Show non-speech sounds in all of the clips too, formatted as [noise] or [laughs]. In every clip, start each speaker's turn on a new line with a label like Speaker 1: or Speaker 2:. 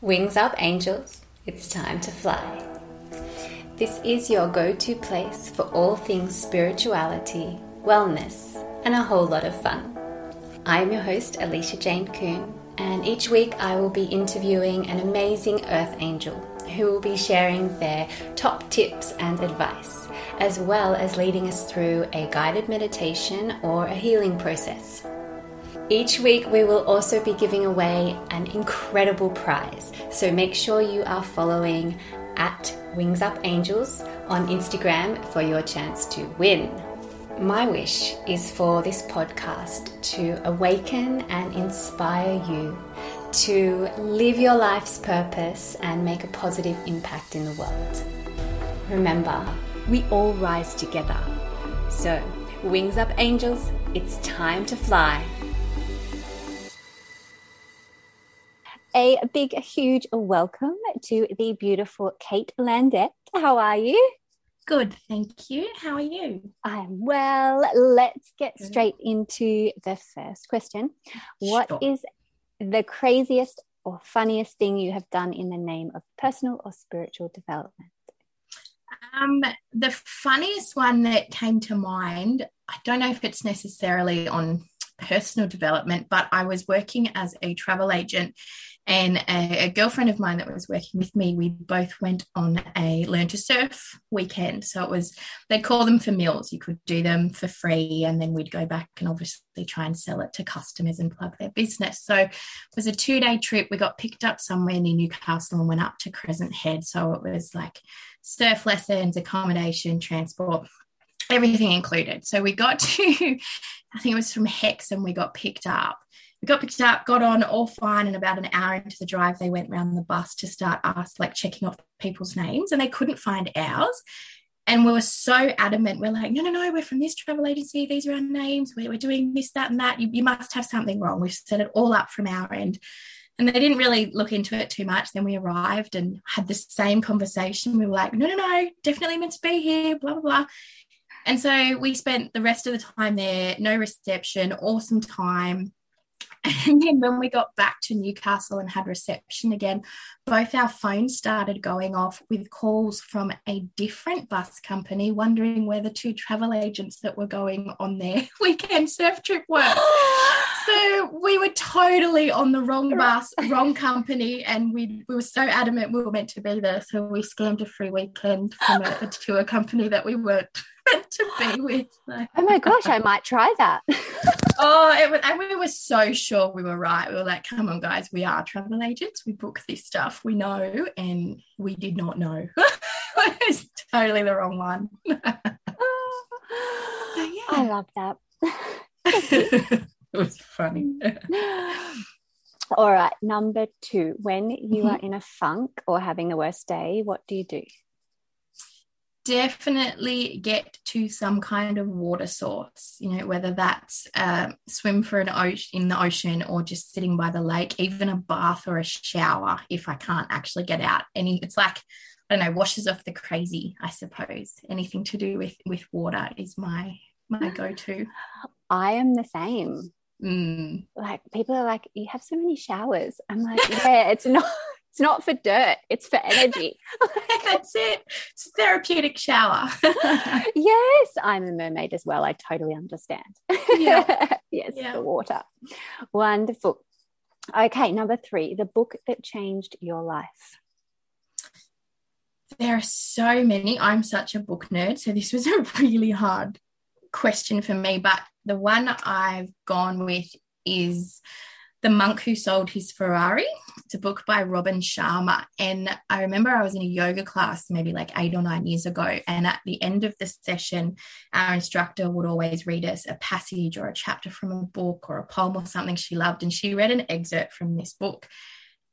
Speaker 1: Wings up, angels. It's time to fly. This is your go to place for all things spirituality, wellness, and a whole lot of fun. I am your host, Alicia Jane Kuhn, and each week I will be interviewing an amazing earth angel who will be sharing their top tips and advice, as well as leading us through a guided meditation or a healing process. Each week, we will also be giving away an incredible prize, so make sure you are following at Wings Up Angels on Instagram for your chance to win. My wish is for this podcast to awaken and inspire you to live your life's purpose and make a positive impact in the world. Remember, we all rise together. So, wings up, angels, it's time to fly. A big, huge welcome to the beautiful Kate Landette. How are you?
Speaker 2: Good, thank you. How are you?
Speaker 1: I'm well. Let's get straight into the first question. What sure. is the craziest or funniest thing you have done in the name of personal or spiritual development?
Speaker 2: Um, the funniest one that came to mind, I don't know if it's necessarily on personal development, but I was working as a travel agent and a, a, girlfriend of mine that was working with me, we both went on a learn to surf weekend. So it was, they'd call them for meals. You could do them for free, and then we'd go back and obviously try and sell it to customers and plug their business. So it was a two day trip. We got picked up somewhere near Newcastle and went up to Crescent Head. So it was like surf lessons, accommodation, transport, everything included. So we got [laughs] to, I think it was from Hex, and we got picked up we got picked up, got on all fine. And about an hour into the drive, they went around the bus to start us like checking off people's names and they couldn't find ours. And we were so adamant. We're like, no, no, no, we're from this travel agency. These are our names. We're, we're doing this, that, and that. You, you must have something wrong. We've set it all up from our end. And they didn't really look into it too much. Then we arrived and had the same conversation. We were like, no, no, no, definitely meant to be here, blah, blah, blah. And so we spent the rest of the time there, no reception, awesome time. And then when we got back to Newcastle and had reception again, both our phones started going off with calls from a different bus company wondering where the two travel agents that were going on their [laughs] weekend surf trip were. [gasps] [laughs] so we were totally on the wrong bus, wrong company, and we, we were so adamant we were meant to be there. So we scammed a free weekend from a, to a company that we weren't [laughs] meant to be with. So.
Speaker 1: Oh my gosh, I might try that. [laughs]
Speaker 2: oh, it was, and we were so sure we were right. We were like, come on, guys, we are travel agents. We book this stuff. We know. And we did not know. [laughs] it was totally the wrong one.
Speaker 1: oh, yeah. I love that. [laughs]
Speaker 2: it was funny. [laughs]
Speaker 1: All right, number two. When you mm-hmm. are in a funk or having the worst day, what do you do?
Speaker 2: definitely get to some kind of water source you know whether that's uh, swim for an ocean in the ocean or just sitting by the lake even a bath or a shower if i can't actually get out any it's like i don't know washes off the crazy i suppose anything to do with with water is my my go-to
Speaker 1: i am the same
Speaker 2: mm.
Speaker 1: like people are like you have so many showers i'm like yeah it's not it's not for dirt, it's for energy. [laughs]
Speaker 2: That's it. It's a therapeutic shower. [laughs]
Speaker 1: yes, I'm a mermaid as well. I totally understand. Yeah. [laughs] yes, yeah. the water. Wonderful. Okay, number three, the book that changed your life.
Speaker 2: There are so many. I'm such a book nerd, so this was a really hard question for me. But the one I've gone with is the Monk Who Sold His Ferrari. It's a book by Robin Sharma. And I remember I was in a yoga class maybe like eight or nine years ago. And at the end of the session, our instructor would always read us a passage or a chapter from a book or a poem or something she loved. And she read an excerpt from this book.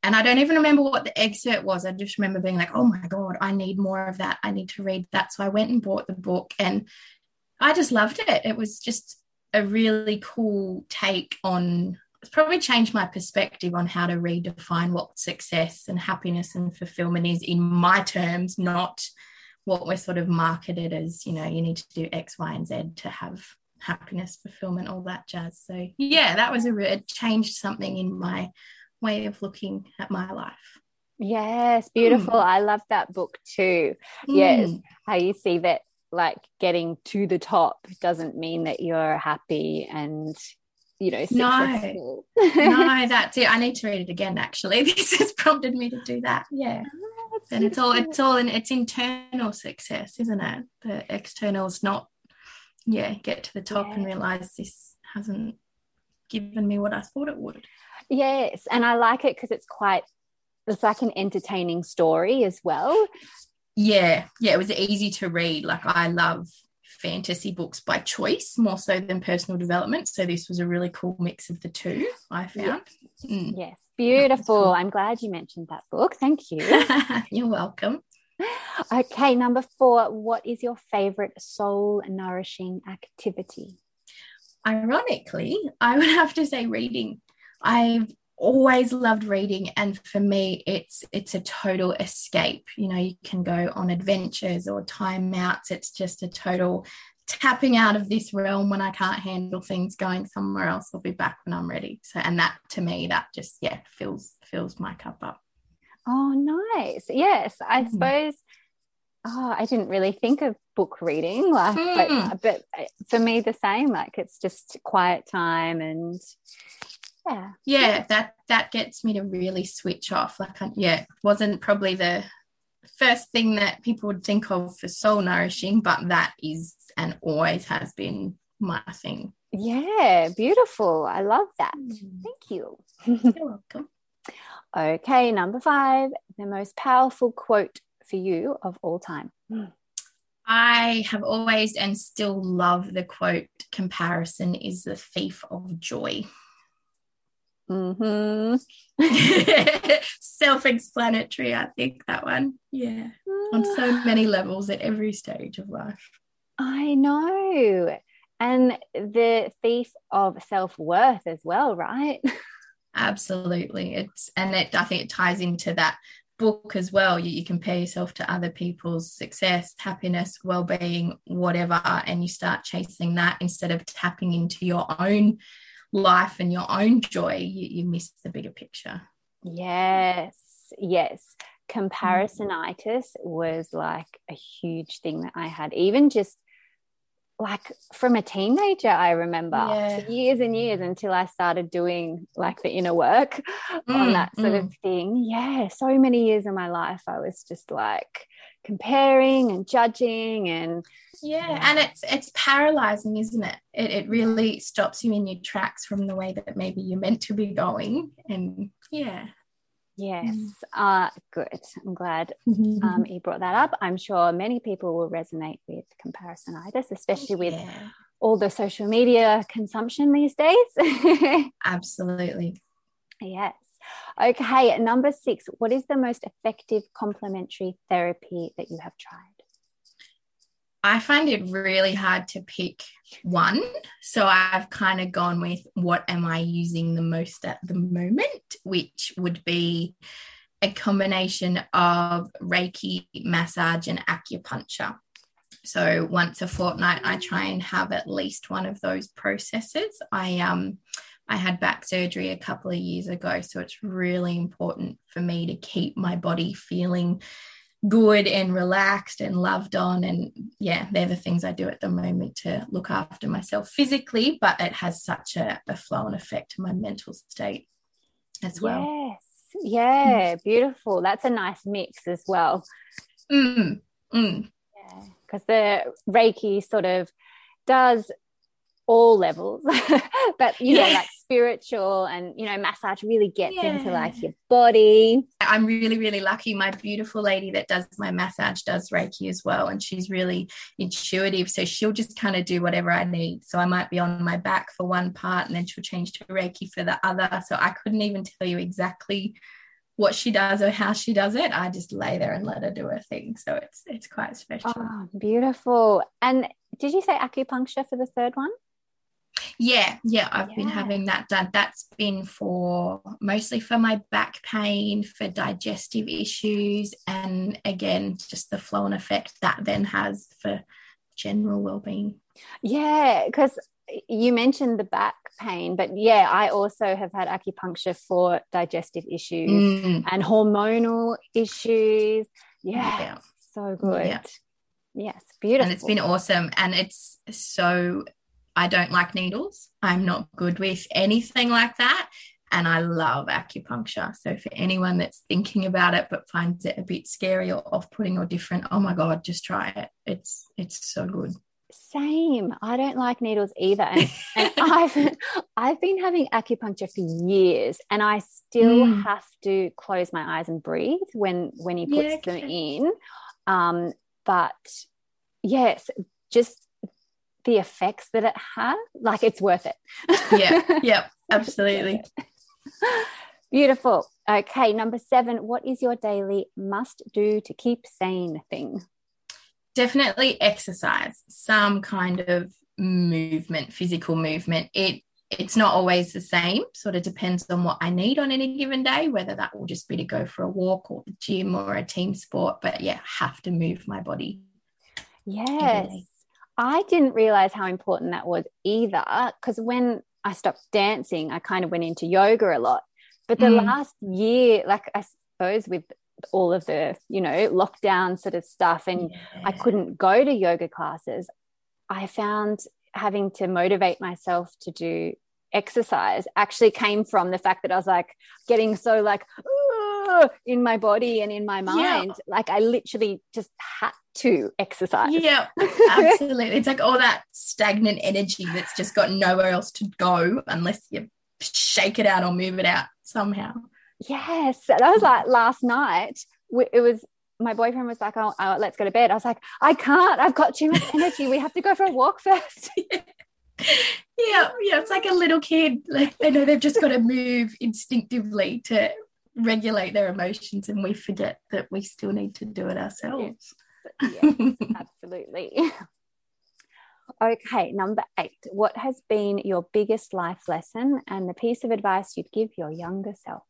Speaker 2: And I don't even remember what the excerpt was. I just remember being like, oh my God, I need more of that. I need to read that. So I went and bought the book and I just loved it. It was just a really cool take on it's probably changed my perspective on how to redefine what success and happiness and fulfillment is in my terms, not what we're sort of marketed as, you know, you need to do X, Y, and Z to have happiness, fulfillment, all that jazz. So, yeah, that was a it changed something in my way of looking at my life.
Speaker 1: Yes, beautiful. Mm. I love that book too. Mm. Yes, how you see that like getting to the top doesn't mean that you're happy and you know successful.
Speaker 2: no no [laughs] that's it. I need to read it again actually. [laughs] This has prompted me to do that. Yeah. Oh, and it's all it's all in it's internal success isn't it? The external is not yeah get to the top yeah. and realize this hasn't given me what i thought it would.
Speaker 1: Yes and i like it because it's quite it's like an entertaining story as well
Speaker 2: yeah yeah it was easy to read. Like i love fantasy books by choice more so than personal development. So this was a really cool mix of the two i found.
Speaker 1: Yes, mm. yes. beautiful. Cool. i'm glad you mentioned that book. Thank you. [laughs]
Speaker 2: You're welcome.
Speaker 1: Okay number four what is your favorite soul nourishing activity?
Speaker 2: Ironically i would have to say reading. I've always loved reading and for me it's it's a total escape you know you can go on adventures or time outs it's just a total tapping out of this realm when i can't handle things going somewhere else i'll be back when i'm ready so and that to me that just yeah fills fills my cup up
Speaker 1: oh nice yes i mm. suppose oh i didn't really think of book reading like mm. but, hmm. but uh, for me the same like it's just quiet time and
Speaker 2: yeah. Yeah that that gets me to really switch off. Like I, yeah wasn't probably the first thing that people would think of for soul nourishing but that is and always has been my thing.
Speaker 1: Yeah beautiful. I love that. Mm. thank you.
Speaker 2: You're [laughs] welcome.
Speaker 1: Okay number five the most powerful quote for you of all time.
Speaker 2: I have always and still love the quote comparison is the thief of joy.
Speaker 1: Mm-hmm. [laughs] [laughs]
Speaker 2: Self-explanatory, I think that one. Yeah, on so many levels at every stage of life.
Speaker 1: I know, and the thief of self-worth as well, right? [laughs]
Speaker 2: Absolutely, it's and it. I think it ties into that book as well. You, you compare yourself to other people's success, happiness, well-being, whatever, and you start chasing that instead of tapping into your own life and your own joy, you, you miss the bigger picture.
Speaker 1: Yes, yes. Comparisonitis was like a huge thing that I had, even just like from a teenager, I remember yeah. years and years until I started doing like the inner work [laughs] mm, on that sort mm. of thing. Yeah, so many years of my life, I was just like comparing and judging and
Speaker 2: yeah, and it's it's paralyzing isn't it? it it really stops you in your tracks from the way that maybe you're meant to be going and yeah
Speaker 1: Yes, mm. uh, good. I'm glad um, [laughs] you brought that up. I'm sure many people will resonate with comparisonitis, especially with yeah. all the social media consumption these days. [laughs]
Speaker 2: Absolutely.
Speaker 1: Yes. Okay, number six, what is the most effective complementary therapy that you have tried?
Speaker 2: I find it really hard to pick one. So I've kind of gone with what am I using the most at the moment, which would be a combination of Reiki, massage, and acupuncture. So once a fortnight, I try and have at least one of those processes. I um I had back surgery a couple of years ago, so it's really important for me to keep my body feeling good and relaxed and loved on. And yeah, they're the things I do at the moment to look after myself physically, but it has such a, a flow and effect to my mental state as well.
Speaker 1: Yes. Yeah, beautiful. That's a nice mix as well.
Speaker 2: Mm, mm.
Speaker 1: Yeah, because the Reiki sort of does all levels [laughs] but you know like spiritual and you know massage really gets yeah. into like your body.
Speaker 2: I'm really really lucky. My beautiful lady that does my massage does reiki as well and she's really intuitive. So she'll just kind of do whatever i need. So i might be on my back for one part and then she'll change to reiki for the other. So i couldn't even tell you exactly what she does or how she does it. I just lay there and let her do her thing. So it's it's quite special.
Speaker 1: Oh, beautiful. And did you say acupuncture for the third one
Speaker 2: yeah, yeah, I've yeah. been having that done. That's been for mostly for my back pain, for digestive issues, and again, just the flow and effect that then has for general well-being.
Speaker 1: Yeah, because you mentioned the back pain, but yeah, I also have had acupuncture for digestive issues mm. and hormonal issues. Yeah, yeah. so good. Yeah. Yes, beautiful.
Speaker 2: And it's been awesome. And it's so, I don't like needles. I'm not good with anything like that. And I love acupuncture. So for anyone that's thinking about it but finds it a bit scary or off-putting or different, oh my God, just try it. It's it's so good.
Speaker 1: Same. I don't like needles either. And, and [laughs] I've I've been having acupuncture for years and I still mm. have to close my eyes and breathe when when he puts yeah, okay. them in. Um, but yes, just the effects that it has, like it's worth it.
Speaker 2: yeah, [laughs] yeah, absolutely.
Speaker 1: Beautiful. Okay, number seven. What is your daily must do to keep sane thing?
Speaker 2: Definitely exercise, some kind of movement, physical movement. It it's not always the same, sort of depends on what I need on any given day, whether that will just be to go for a walk or the gym or a team sport. But yeah, have to move my body.
Speaker 1: Yes. I didn't realize how important that was either. Because when I stopped dancing, I kind of went into yoga a lot. But the mm. last year, like I suppose with all of the, you know, lockdown sort of stuff, and yeah. I couldn't go to yoga classes, I found having to motivate myself to do exercise actually came from the fact that I was like getting so like [laughs] in my body and in my mind. Yeah. Like I literally just had to exercise.
Speaker 2: Yeah, [laughs] absolutely. it's like all that stagnant energy that's just got nowhere else to go unless you shake it out or move it out somehow.
Speaker 1: Yes. That was like last night. It was my boyfriend was like, oh, oh, let's go to bed. I was like, I can't. I've got too much energy. We have to go for a walk first. [laughs]
Speaker 2: yeah. yeah, yeah. It's like a little kid. Like they know they've just got to move instinctively to regulate their emotions, and we forget that we still need to do it ourselves.
Speaker 1: Yes, [laughs] absolutely. Okay, number eight. What has been your biggest life lesson and the piece of advice you'd give your younger self?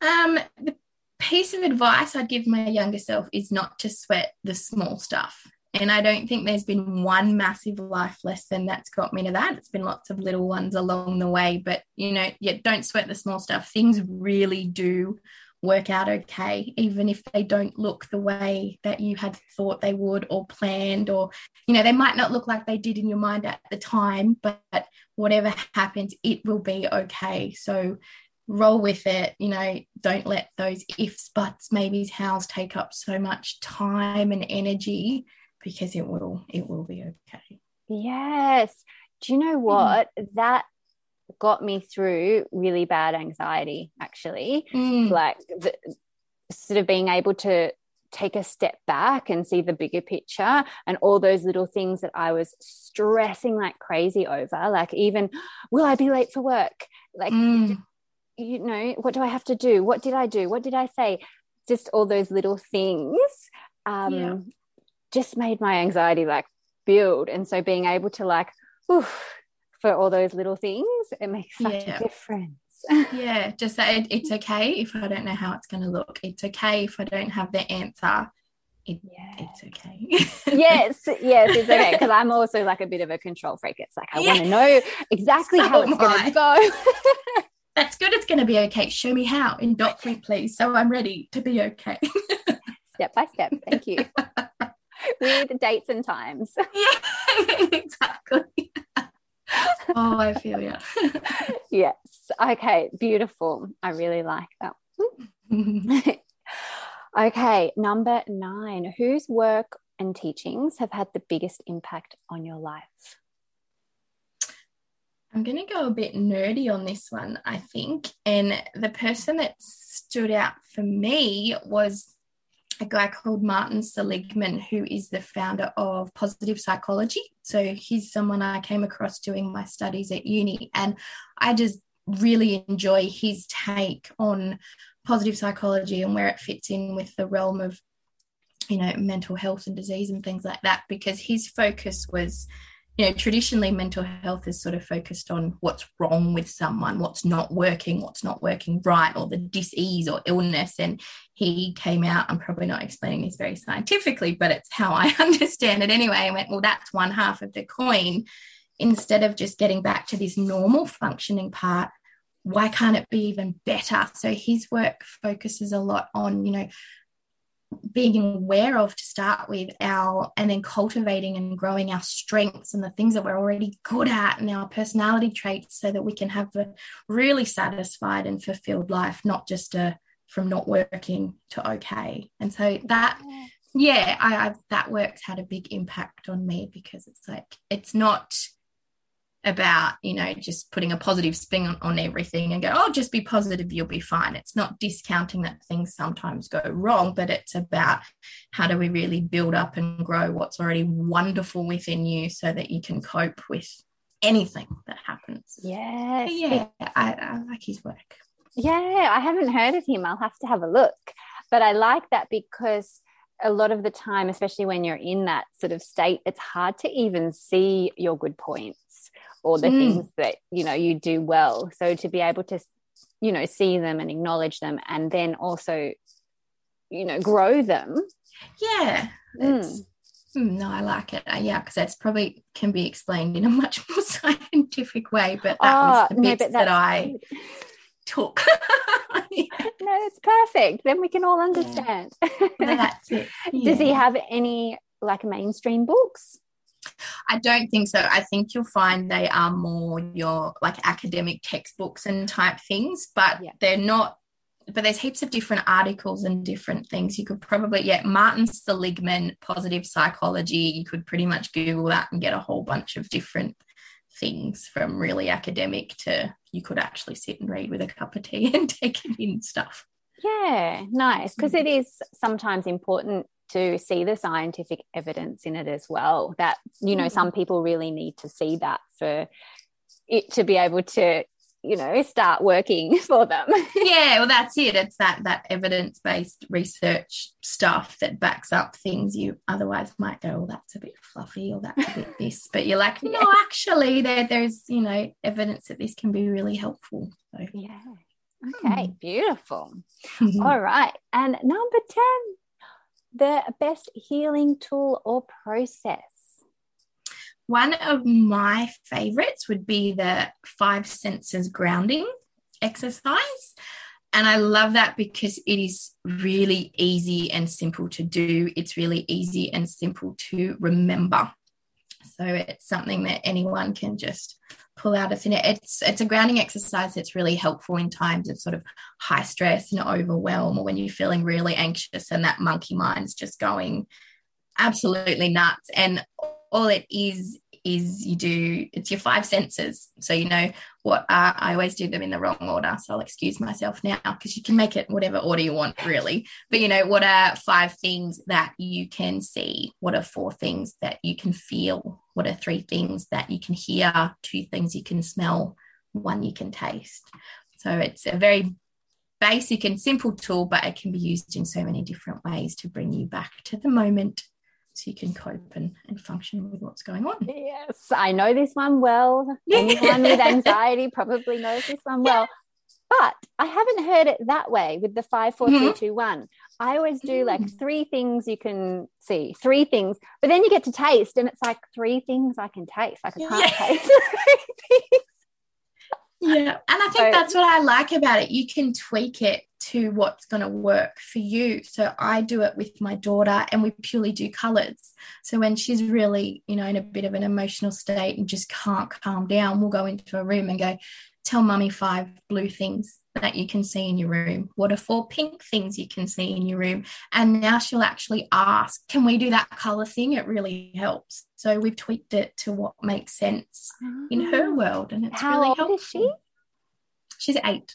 Speaker 2: Um, the piece of advice I'd give my younger self is not to sweat the small stuff. And I don't think there's been one massive life lesson that's got me to that. It's been lots of little ones along the way, but you know, yeah, don't sweat the small stuff. Things really do work out okay, even if they don't look the way that you had thought they would or planned, or, you know, they might not look like they did in your mind at the time, but whatever happens, it will be okay. So roll with it, you know, don't let those ifs, buts, maybes, hows take up so much time and energy because it will, it will be okay.
Speaker 1: Yes. Do you know hmm. what? Mm. That got me through really bad anxiety actually mm. like the, sort of being able to take a step back and see the bigger picture and all those little things that I was stressing like crazy over like even will I be late for work like mm. you know what do I have to do what did I do what did I say just all those little things um yeah. Just made my anxiety like build and so being able to like oof, for all those little things, it makes such yeah. a difference. [laughs]
Speaker 2: yeah, just that it, it's okay if I don't know how it's going to look. It's okay if I don't have the answer. It, yeah. It's okay. [laughs]
Speaker 1: yes, yes, it's okay. Because I'm [laughs] also like a bit of a control freak. It's like I yeah. want to know exactly so how it's going to go.
Speaker 2: That's good. It's going to be okay. Show me how in dot point, please. So I'm ready to be okay.
Speaker 1: step by step. Thank you. With dates and times. [laughs]
Speaker 2: Yeah, exactly oh, I feel you. [laughs]
Speaker 1: yes. Okay. Beautiful. I really like that. [laughs] okay. Number nine. Whose work and teachings have had the biggest impact on your life?
Speaker 2: I'm going to go a bit nerdy on this one, I think. And the person that stood out for me was a guy called Martin Seligman, who is the founder of positive psychology. So he's someone I came across doing my studies at uni, and I just really enjoy his take on positive psychology and where it fits in with the realm of you know mental health and disease and things like that because his focus was you know, traditionally mental health is sort of focused on what's wrong with someone, what's not working, what's not working right, or the disease or illness. And he came out, I'm probably not explaining this very scientifically, but it's how I [laughs] understand it anyway. I went, well, that's one half of the coin. Instead of just getting back to this normal functioning part, why can't it be even better? So his work focuses a lot on, you know, being aware of to start with our and then cultivating and growing our strengths and the things that we're already good at and our personality traits so that we can have a really satisfied and fulfilled life not just a from not working to okay. And so that yeah I, I that work's had a big impact on me because it's like it's not about you know just putting a positive spin on, on, everything and go oh just be positive you'll be fine. It's not discounting that things sometimes go wrong but it's about how do we really build up and grow what's already wonderful within you so that you can cope with anything that happens.
Speaker 1: Yes
Speaker 2: yeah I, I like his work.
Speaker 1: Yeah i haven't heard of him. I'll have to have a look. But i like that because a lot of the time, especially when you're in that sort of state, it's hard to even see your good points or the mm. things that you know you do well so to be able to you know see them and acknowledge them and then also you know grow them
Speaker 2: yeah mm. no i like it uh, yeah because that's probably can be explained in a [laughs] much more scientific way but that oh, was the bits no, that i took
Speaker 1: yeah. [laughs] no it's perfect then we can all understand
Speaker 2: yeah. that's it
Speaker 1: yeah. [laughs] does he have any like mainstream books
Speaker 2: I don't think so. I think you'll find they are more your like academic textbooks and type things, but yeah. they're not. But there's heaps of different articles and different things. You could probably, yeah, Martin Seligman, positive psychology. You could pretty much Google that and get a whole bunch of different things from really academic to you could actually sit and read with a cup of tea [laughs] and take it in stuff.
Speaker 1: Yeah, nice. Because it is sometimes important to see the scientific evidence in it as well that you know some mm. people really need to see that for it to be able to you know start working [laughs] for them.
Speaker 2: Yeah well that's it. It's that that evidence-based research stuff that backs up things you otherwise might go well that's a bit fluffy or that's a bit this but you're like no actually there there's you know evidence that this can be really helpful.
Speaker 1: So yeah. Okay hmm. beautiful. [laughs] All right and number 10 the best healing tool or process?
Speaker 2: One of my favorites would be the five senses grounding exercise. And I love that because it is really easy and simple to do. It's really easy and simple to remember. So it's something that anyone can just pull out a thin. It's it's a grounding exercise that's really helpful in times of sort of high stress and overwhelm or when you're feeling really anxious and that monkey mind's just going absolutely nuts. And all it is is you do it's your five senses. So you know what uh, i always do them in the wrong order. So i'll excuse myself now because you can make it whatever order you want really. But you know what are five things that you can see? What are four things that you can feel what are three things that you can hear two things you can smell one you can taste so it's a very basic and simple tool but it can be used in so many different ways to bring you back to the moment so you can cope and, and function with what's going on.
Speaker 1: Yes, I know this one well. Anyone with [laughs] anxiety probably knows this one well. But I haven't heard it that way with the five, four, mm-hmm. three, two, one. I always do like mm. three things you can see, three things, but then you get to taste, and it's like three things I can taste. Like I can't yeah. taste [laughs]
Speaker 2: yeah, and I think so, that's what I like about it. You can tweak it to what's going to work for you. So I do it with my daughter and we purely do colors. So when she's really, you know, in a bit of an emotional state and just can't calm down, we'll go into a room and go, tell mummy five blue things that you can see in your room. What are four pink things you can see in your room? And now she'll actually ask, can we do that color thing? It really helps. So we've tweaked it to what makes sense in her ah. world. And it's How really helpful. Is she? She's eight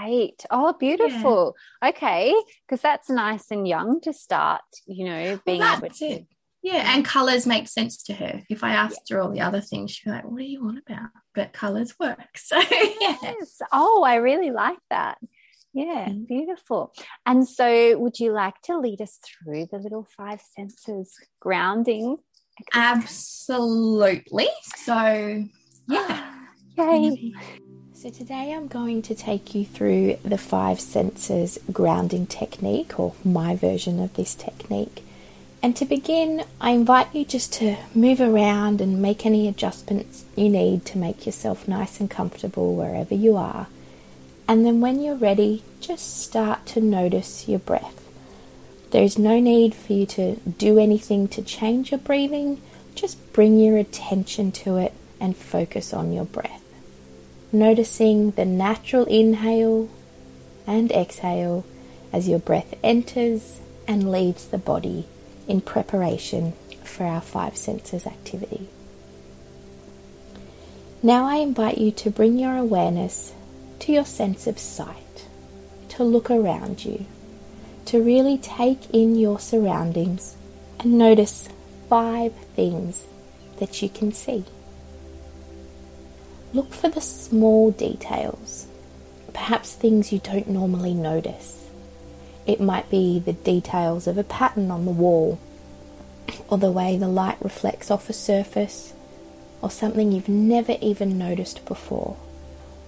Speaker 1: eight. Oh, beautiful. Yeah. Okay. Because that's nice and young to start, you know, being well, able to. It.
Speaker 2: Yeah. And colors make sense to her. If I asked yeah. her all the other things, she'd be like, what do you want about? But colors work. So, [laughs] yes.
Speaker 1: Oh, I really like that. Yeah, mm-hmm. beautiful. And so, would you like to lead us through the little five senses grounding
Speaker 2: Absolutely. So, yeah. [gasps]
Speaker 1: Yay.
Speaker 3: So, today I'm going to take you through the five senses grounding technique, or my version of this technique. And to begin, I invite you just to move around and make any adjustments you need to make yourself nice and comfortable wherever you are. And then, when you're ready, just start to notice your breath. There is no need for you to do anything to change your breathing, just bring your attention to it and focus on your breath. Noticing the natural inhale and exhale as your breath enters and leaves the body in preparation for our five senses activity. Now I invite you to bring your awareness to your sense of sight, to look around you, to really take in your surroundings and notice five things that you can see. Look for the small details, perhaps things you don't normally notice. It might be the details of a pattern on the wall, or the way the light reflects off a surface, or something you've never even noticed before.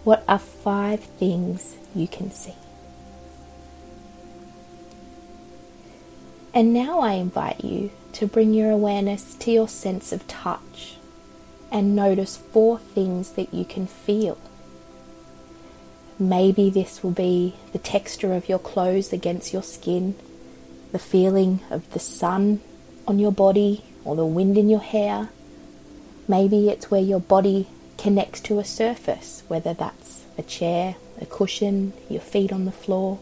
Speaker 3: What are five things you can see? And now I invite you to bring your awareness to your sense of touch and notice four things that you can feel. Maybe this will be the texture of your clothes against your skin, the feeling of the sun on your body or the wind in your hair. Maybe it's where your body connects to a surface, whether that's a chair, a cushion, your feet on the floor.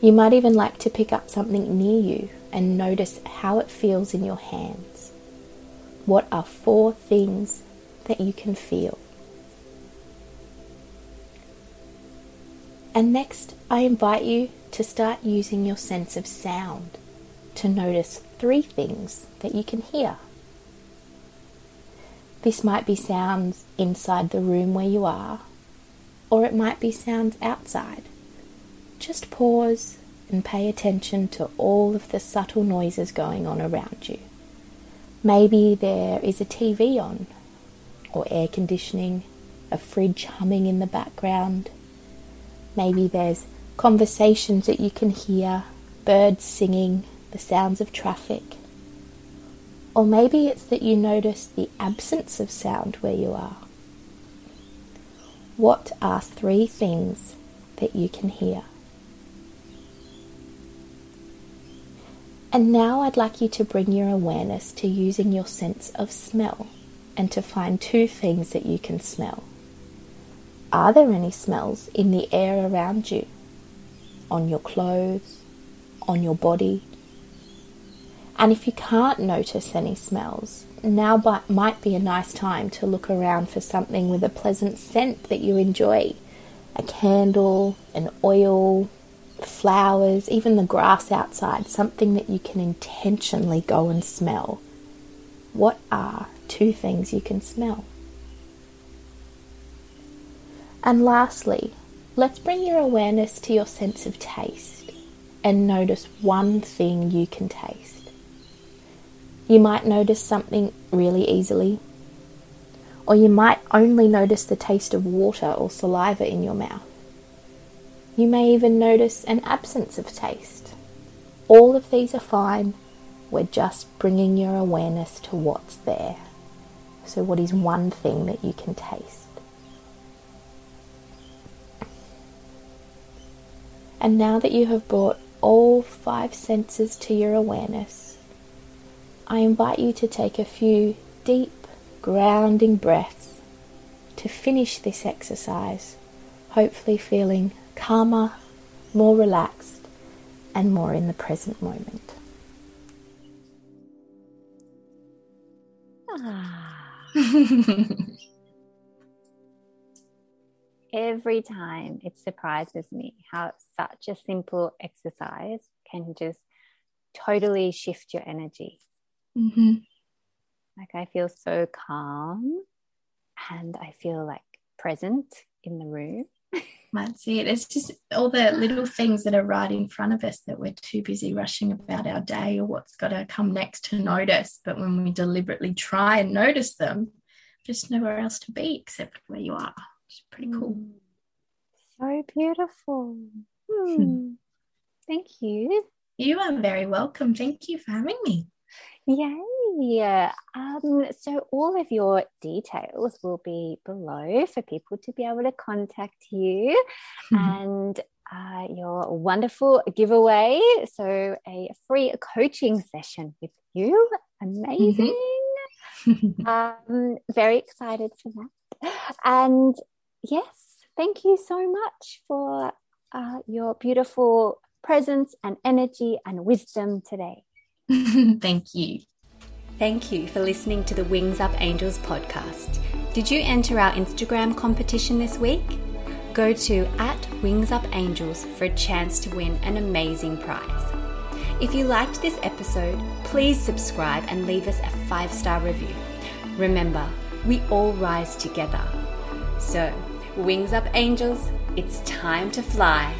Speaker 3: You might even like to pick up something near you and notice how it feels in your hands. What are four things that you can feel? And next, I invite you to start using your sense of sound to notice three things that you can hear. This might be sounds inside the room where you are, or it might be sounds outside. Just pause and pay attention to all of the subtle noises going on around you. Maybe there is a TV on, or air conditioning, a fridge humming in the background, Maybe there's conversations that you can hear, birds singing, the sounds of traffic. Or maybe it's that you notice the absence of sound where you are. What are three things that you can hear? And now I'd like you to bring your awareness to using your sense of smell and to find two things that you can smell. Are there any smells in the air around you? On your clothes? On your body? And if you can't notice any smells, now might be a nice time to look around for something with a pleasant scent that you enjoy. A candle, an oil, flowers, even the grass outside, something that you can intentionally go and smell. What are two things you can smell? And lastly, let's bring your awareness to your sense of taste and notice one thing you can taste. You might notice something really easily, or you might only notice the taste of water or saliva in your mouth. You may even notice an absence of taste. All of these are fine. We're just bringing your awareness to what's there. So, what is one thing that you can taste? And now that you have brought all five senses to your awareness, I invite you to take a few deep, grounding breaths to finish this exercise, hopefully feeling calmer, more relaxed, and more in the present moment.
Speaker 1: Ah. [laughs] every time it surprises me how such a simple exercise can just totally shift your energy.
Speaker 2: Mm-hmm.
Speaker 1: Like I feel so calm and I feel like present in the room. [laughs]
Speaker 2: That's it. It's just all the little things that are right in front of us that we're too busy rushing about our day or what's got to come next to notice. But when we deliberately try and notice them, just nowhere else to be except where you are. It's pretty cool. Mm.
Speaker 1: So beautiful. Hmm. [laughs] Thank you.
Speaker 2: You are very welcome. Thank you for having me.
Speaker 1: Yay. Um, so, all of your details will be below for people to be able to contact you mm-hmm. [laughs] and uh, your wonderful giveaway. So, a free coaching session with you. Amazing. Mm-hmm. [laughs] um, very excited for that. And yes, thank you so much for uh, your beautiful presence and energy and wisdom today. [laughs]
Speaker 2: Thank you.
Speaker 3: Thank you for listening to the Wings Up Angels podcast. Did you enter our Instagram competition this week? Go to at Wings Up Angels for a chance to win an amazing prize. If you liked this episode, please subscribe and leave us a five star review. Remember, we all rise together. So, Wings Up Angels, it's time to fly.